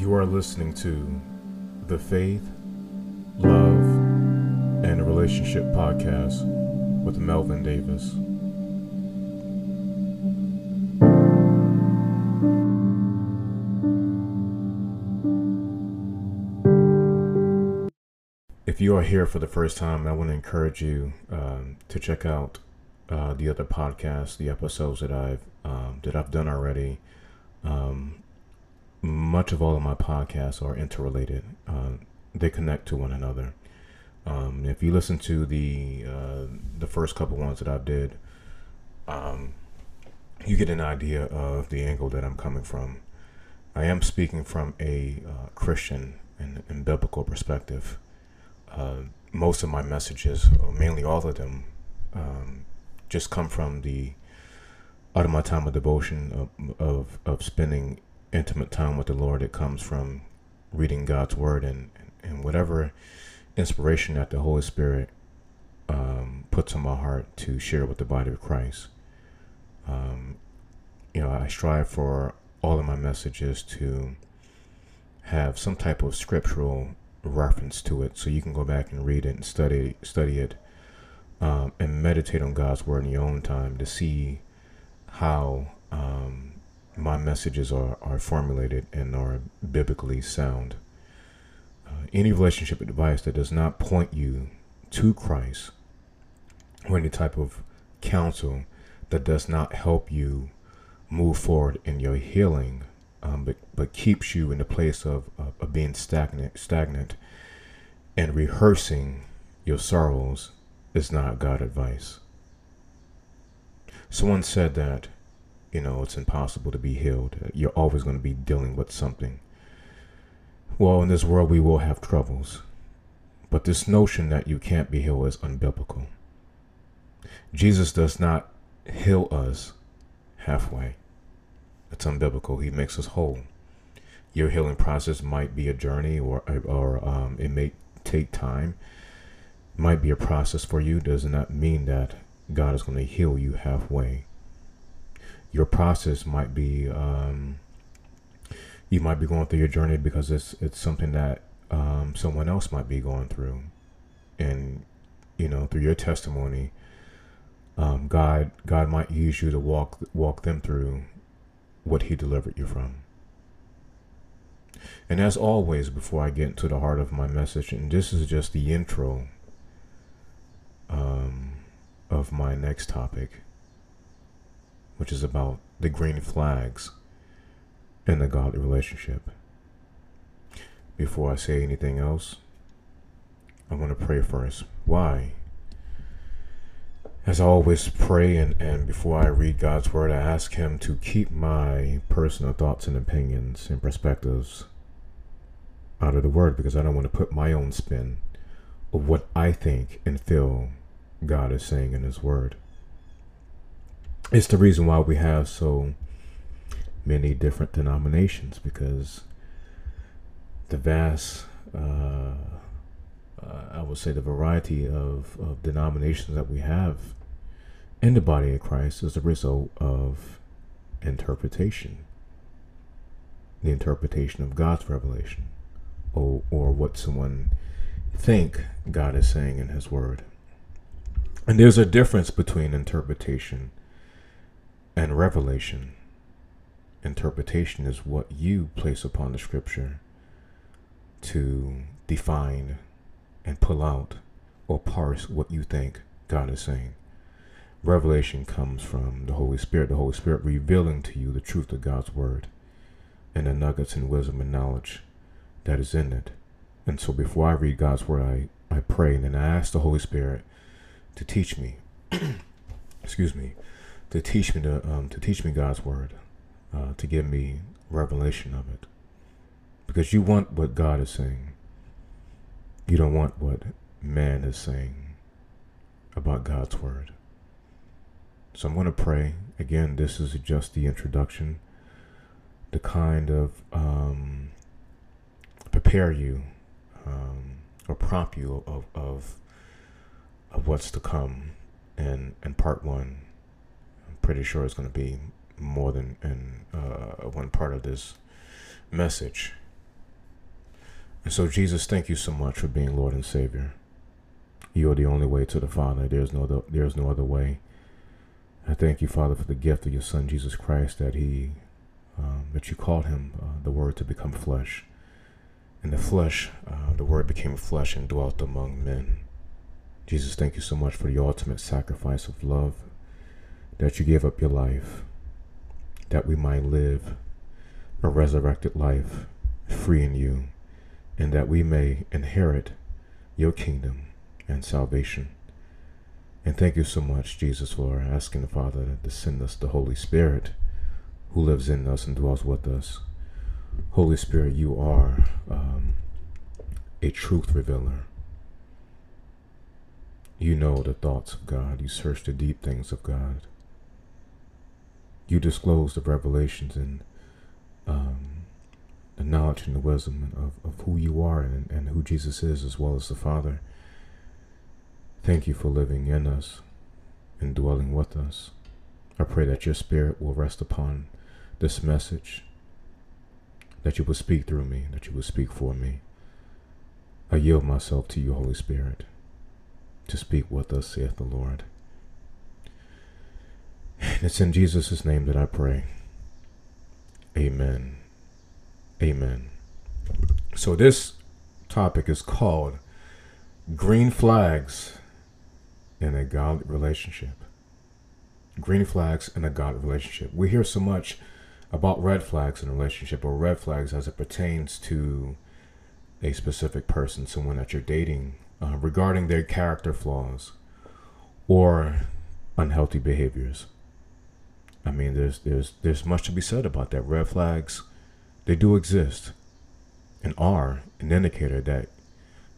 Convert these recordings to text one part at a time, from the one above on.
You are listening to the Faith, Love, and Relationship Podcast with Melvin Davis. If you are here for the first time, I want to encourage you um, to check out uh, the other podcasts, the episodes that I've um, that I've done already. Um, much of all of my podcasts are interrelated. Uh, they connect to one another. Um, if you listen to the uh, the first couple ones that I did, um, you get an idea of the angle that I'm coming from. I am speaking from a uh, Christian and, and, biblical perspective. Uh, most of my messages, mainly all of them, um, just come from the out of my time of devotion of, of, of spending intimate time with the Lord. It comes from reading God's word and, and whatever inspiration that the Holy Spirit um, puts on my heart to share with the body of Christ. Um, you know, I strive for all of my messages to have some type of scriptural reference to it, so you can go back and read it and study study it, um, and meditate on God's word in your own time to see how um, my messages are, are formulated and are biblically sound. Uh, any relationship advice that does not point you to Christ or any type of counsel that does not help you move forward in your healing, um, but, but keeps you in the place of, of, of being stagnant, stagnant and rehearsing your sorrows is not God advice. Someone said that you know, it's impossible to be healed. You're always going to be dealing with something. Well, in this world, we will have troubles. But this notion that you can't be healed is unbiblical. Jesus does not heal us halfway. It's unbiblical. He makes us whole. Your healing process might be a journey, or or um, it may take time. It might be a process for you. Does not mean that God is going to heal you halfway your process might be um, you might be going through your journey because it's it's something that um, someone else might be going through, and you know through your testimony, um, God God might use you to walk walk them through what He delivered you from. And as always, before I get into the heart of my message, and this is just the intro um, of my next topic which is about the green flags in the godly relationship. Before I say anything else, I'm going to pray first. Why? As I always pray, and, and before I read God's word, I ask Him to keep my personal thoughts and opinions and perspectives out of the word because I don't want to put my own spin of what I think and feel God is saying in His word it's the reason why we have so many different denominations because the vast uh, uh, I would say the variety of, of denominations that we have in the body of Christ is a result of interpretation. The interpretation of God's revelation or, or what someone think God is saying in his word. And there's a difference between interpretation and revelation. Interpretation is what you place upon the scripture to define and pull out or parse what you think God is saying. Revelation comes from the Holy Spirit, the Holy Spirit revealing to you the truth of God's word and the nuggets and wisdom and knowledge that is in it. And so before I read God's word, I, I pray and then I ask the Holy Spirit to teach me. Excuse me to teach me to um, to teach me God's word, uh, to give me revelation of it. Because you want what God is saying. You don't want what man is saying about God's word. So I'm going to pray. Again, this is just the introduction to kind of um, prepare you um, or prompt you of, of, of what's to come in, in part one pretty sure it's going to be more than in uh, one part of this message. And so, Jesus, thank you so much for being Lord and Savior. You are the only way to the Father. There's no other, there's no other way. I thank you, Father, for the gift of your Son, Jesus Christ, that he, um, that you called him uh, the Word to become flesh. In the flesh, uh, the Word became flesh and dwelt among men. Jesus, thank you so much for the ultimate sacrifice of love, that you gave up your life, that we might live a resurrected life free in you, and that we may inherit your kingdom and salvation. And thank you so much, Jesus, for asking the Father to send us the Holy Spirit who lives in us and dwells with us. Holy Spirit, you are um, a truth revealer. You know the thoughts of God. You search the deep things of God. You disclose the revelations and um, the knowledge and the wisdom of, of who you are and, and who Jesus is, as well as the Father. Thank you for living in us and dwelling with us. I pray that your Spirit will rest upon this message, that you will speak through me, that you will speak for me. I yield myself to you, Holy Spirit, to speak with us, saith the Lord. And it's in Jesus' name that I pray. Amen. Amen. So this topic is called Green Flags in a Godly Relationship. Green flags in a godly relationship. We hear so much about red flags in a relationship or red flags as it pertains to a specific person, someone that you're dating, uh, regarding their character flaws or unhealthy behaviors. I mean, there's there's there's much to be said about that. Red flags they do exist and are an indicator that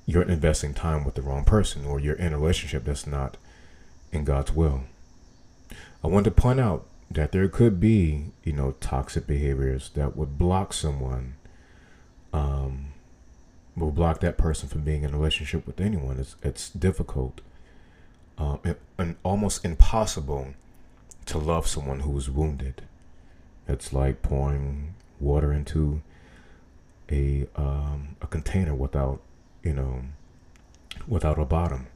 you're investing time with the wrong person or you're in a relationship that's not in God's will. I want to point out that there could be, you know, toxic behaviors that would block someone, um, will block that person from being in a relationship with anyone. It's, it's difficult um, and, and almost impossible to love someone who is wounded. It's like pouring water into a um, a container without you know without a bottom.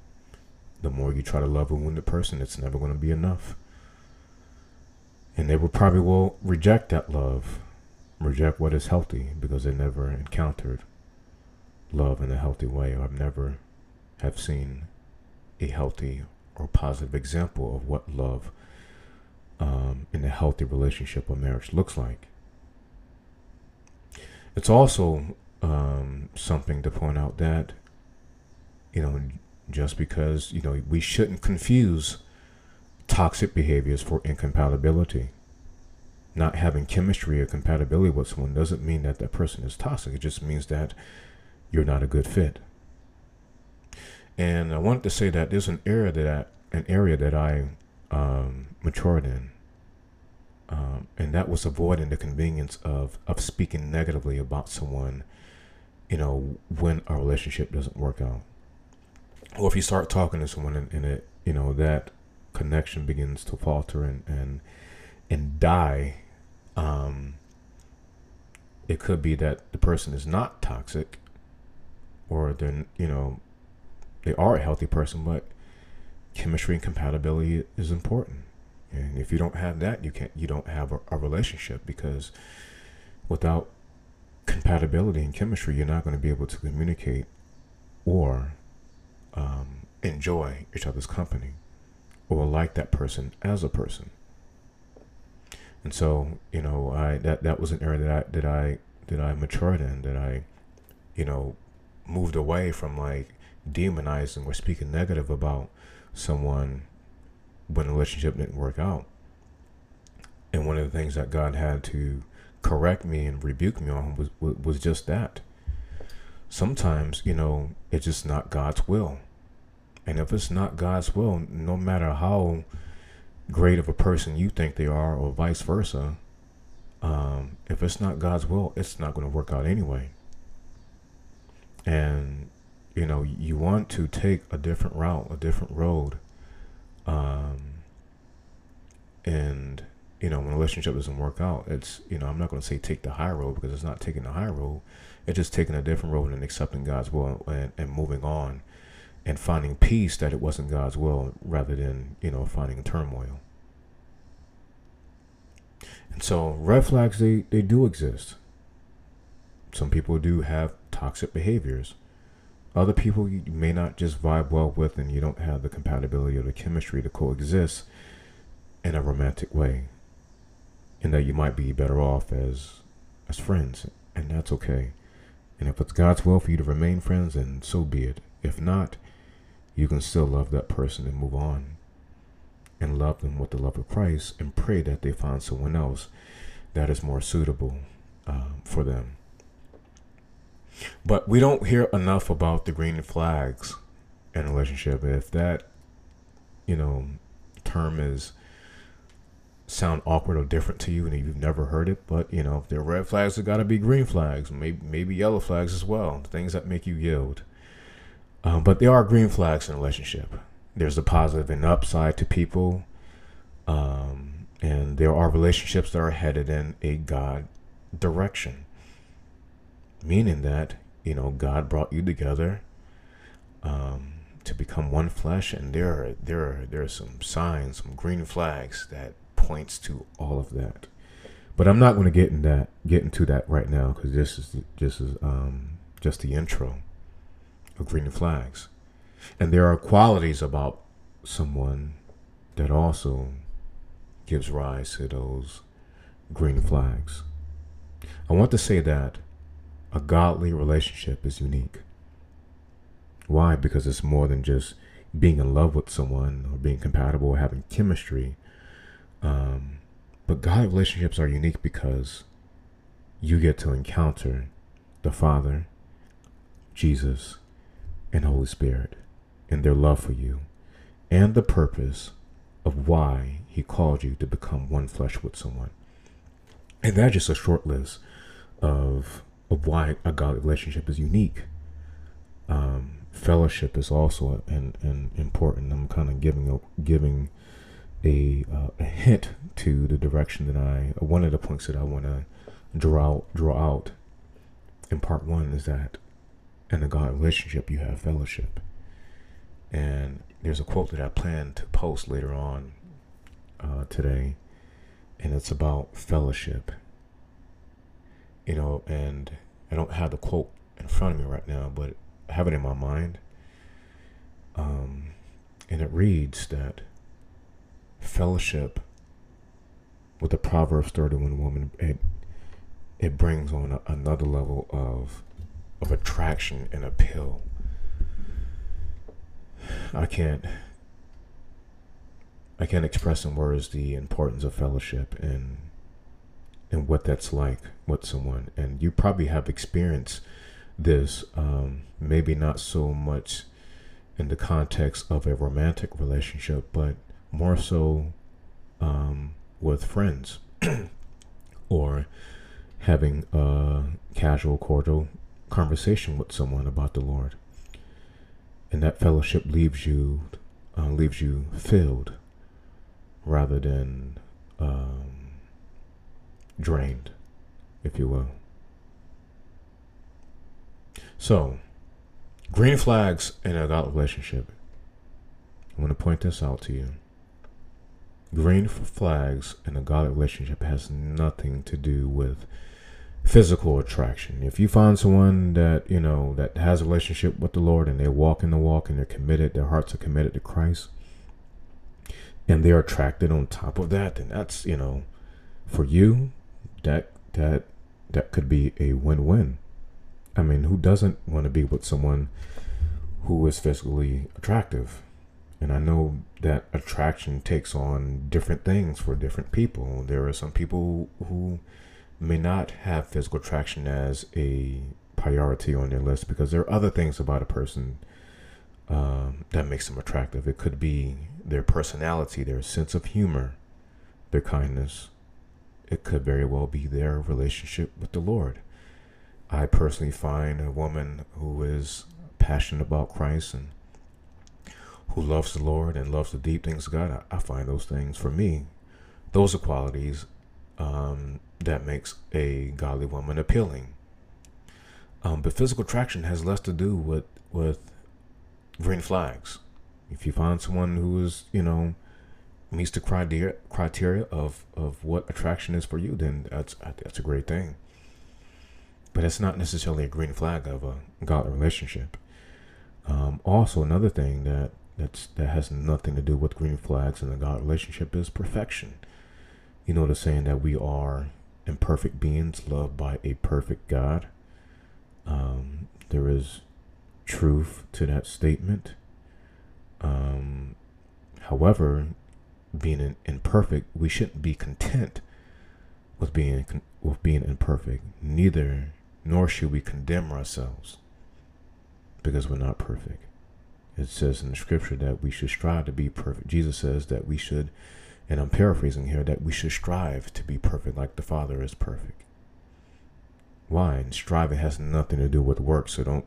The more you try to love a wounded person, it's never going to be enough. And they will probably will reject that love, reject what is healthy because they never encountered love in a healthy way or have never have seen a healthy or positive example of what love um, in a healthy relationship or marriage looks like. It's also um, something to point out that, you know, just because, you know, we shouldn't confuse toxic behaviors for incompatibility. Not having chemistry or compatibility with someone doesn't mean that that person is toxic. It just means that you're not a good fit. And I wanted to say that there's an area that an area that I um, matured in um, and that was avoiding the convenience of of speaking negatively about someone, you know, when a relationship doesn't work out, or if you start talking to someone and, and it, you know, that connection begins to falter and and and die. Um, it could be that the person is not toxic, or they're you know, they are a healthy person, but chemistry and compatibility is important and if you don't have that, you can't you don't have a, a relationship because without compatibility and chemistry, you're not going to be able to communicate or um, enjoy each other's company or like that person as a person. And so, you know, I that that was an area that I that I that I matured in, that I, you know, moved away from like demonizing or speaking negative about someone when the relationship didn't work out. And one of the things that God had to correct me and rebuke me on was was just that. Sometimes, you know, it's just not God's will. And if it's not God's will, no matter how great of a person you think they are, or vice versa, um, if it's not God's will, it's not going to work out anyway. And, you know, you want to take a different route, a different road, um, and you know, when a relationship doesn't work out, it's, you know, I'm not going to say take the high road because it's not taking the high road. It's just taking a different road and accepting God's will and, and moving on and finding peace that it wasn't God's will rather than, you know, finding turmoil. And so red flags, they, they do exist. Some people do have toxic behaviors. Other people you may not just vibe well with and you don't have the compatibility or the chemistry to coexist in a romantic way. And that you might be better off as as friends. And that's okay. And if it's God's will for you to remain friends, then so be it. If not, you can still love that person and move on and love them with the love of Christ and pray that they find someone else that is more suitable um, for them. But we don't hear enough about the green flags in a relationship. If that, you know, term is sound awkward or different to you and you've never heard it, but you know, if there are red flags, there got to be green flags, maybe maybe yellow flags as well, things that make you yield. Um, but there are green flags in a relationship. There's a positive and upside to people, um, and there are relationships that are headed in a God direction, meaning that you know God brought you together um, to become one flesh, and there are there are there are some signs, some green flags that points to all of that. But I'm not going to get in that get into that right now because this is this is um, just the intro of green flags, and there are qualities about someone that also gives rise to those green flags. I want to say that a godly relationship is unique. Why? Because it's more than just being in love with someone or being compatible or having chemistry um, but God relationships are unique because you get to encounter the Father, Jesus, and Holy Spirit and their love for you and the purpose of why He called you to become one flesh with someone. And that's just a short list of of why a godly relationship is unique. Um, fellowship is also an, an important. I'm kind of giving a, giving a, uh, a hint to the direction that I one of the points that I want to draw out, draw out in part one is that in a God relationship you have fellowship, and there's a quote that I plan to post later on uh, today, and it's about fellowship. You know, and I don't have the quote in front of me right now, but I have it in my mind. Um, and it reads that fellowship with the Proverbs 31 woman, it it brings on a, another level of of attraction and appeal. I can't I can't express in words the importance of fellowship and and what that's like with someone. And you probably have experienced this, um, maybe not so much in the context of a romantic relationship, but more so um, with friends or having a casual, cordial conversation with someone about the Lord. And that fellowship leaves you uh, leaves you filled rather than um, drained, if you will. So, green flags in a godly relationship. I want to point this out to you. Green flags in a godly relationship has nothing to do with physical attraction. If you find someone that, you know, that has a relationship with the Lord and they walk in the walk and they're committed, their hearts are committed to Christ, and they're attracted on top of that, then that's, you know, for you, that that that could be a win-win. I mean, who doesn't want to be with someone who is physically attractive? And I know that attraction takes on different things for different people. There are some people who may not have physical attraction as a priority on their list because there are other things about a person um, that makes them attractive. It could be their personality, their sense of humor, their kindness. It could very well be their relationship with the Lord. I personally find a woman who is passionate about Christ and who loves the Lord and loves the deep things of God, I, find those things for me those are qualities um, that makes a godly woman appealing. Um, but physical attraction has less to do with with green flags. If you find someone who is, you know, meets the criteria criteria of of what attraction is for you, then that's that's a great thing. But it's not necessarily a green flag of a godly relationship. Um, also, another thing that that's that has nothing to do with green flags in a God relationship is perfection. You know the saying that we are imperfect beings loved by a perfect God. Um, there is truth to that statement. Um, however, being imperfect, we shouldn't be content with being with being imperfect. Neither, nor should we condemn ourselves because we're not perfect. It says in the scripture that we should strive to be perfect. Jesus says that we should, and I'm paraphrasing here, that we should strive to be perfect like the Father is perfect. Why? And striving has nothing to do with work, so don't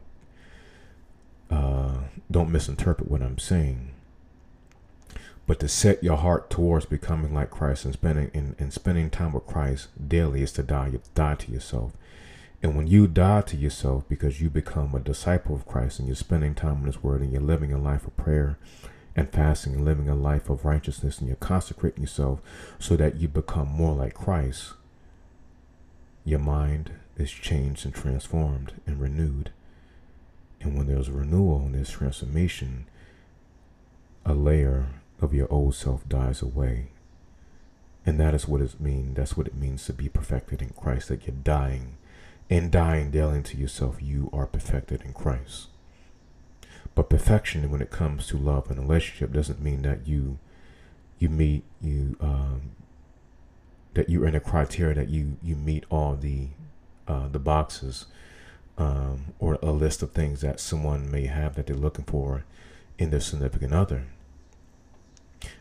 uh, don't misinterpret what I'm saying. But to set your heart towards becoming like Christ and spending and, and spending time with Christ daily is to die die to yourself. And when you die to yourself because you become a disciple of Christ and you're spending time in His Word and you're living a life of prayer and fasting and living a life of righteousness and you're consecrating yourself so that you become more like Christ, your mind is changed and transformed and renewed. And when there's renewal and there's transformation, a layer of your old self dies away. And that is what it means. That's what it means to be perfected in Christ, that you're dying in dying daily to yourself, you are perfected in Christ. But perfection, when it comes to love and relationship, doesn't mean that you you meet you um, that you're in a criteria that you you meet all the uh, the boxes um, or a list of things that someone may have that they're looking for in their significant other.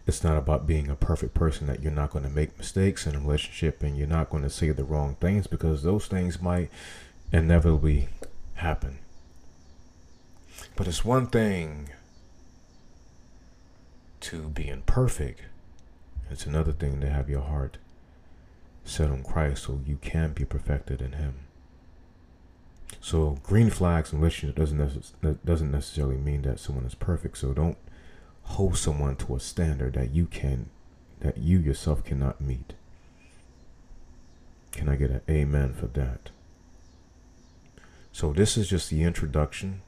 It's not about being a perfect person that you're not going to make mistakes in a relationship and you're not going to say the wrong things because those things might inevitably happen. But it's one thing to be imperfect. It's another thing to have your heart set on Christ so you can be perfected in Him. So green flags in relationship doesn't doesn't necessarily mean that someone is perfect. So don't hold someone to a standard that you can that you yourself cannot meet. Can I get an amen for that? So this is just the introduction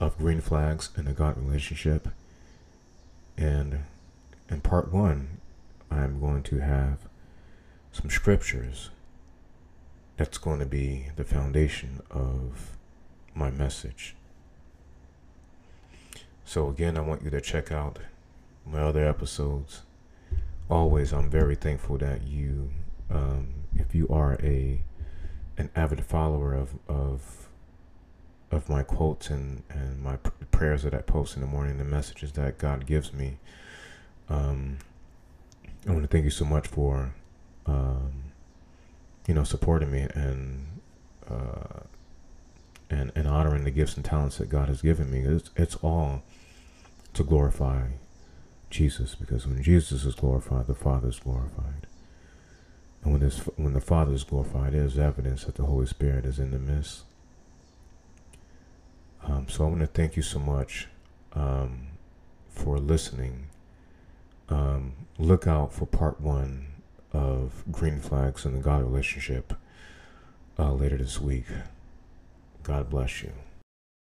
of green flags in a God relationship. And in part one, I'm going to have some scriptures that's going to be the foundation of my message. So again, I want you to check out my other episodes. Always, I'm very thankful that you, um, if you are a an avid follower of of of my quotes and and my prayers that I post in the morning, the messages that God gives me. Um, I want to thank you so much for, um, you know, supporting me and uh, and and honoring the gifts and talents that God has given me. It's it's all to glorify Jesus because when Jesus is glorified, the Father is glorified. And when, this, when the Father is glorified, there's evidence that the Holy Spirit is in the midst. Um, so I want to thank you so much um, for listening. Um, look out for part one of Green Flags and the God relationship uh, later this week. God bless you.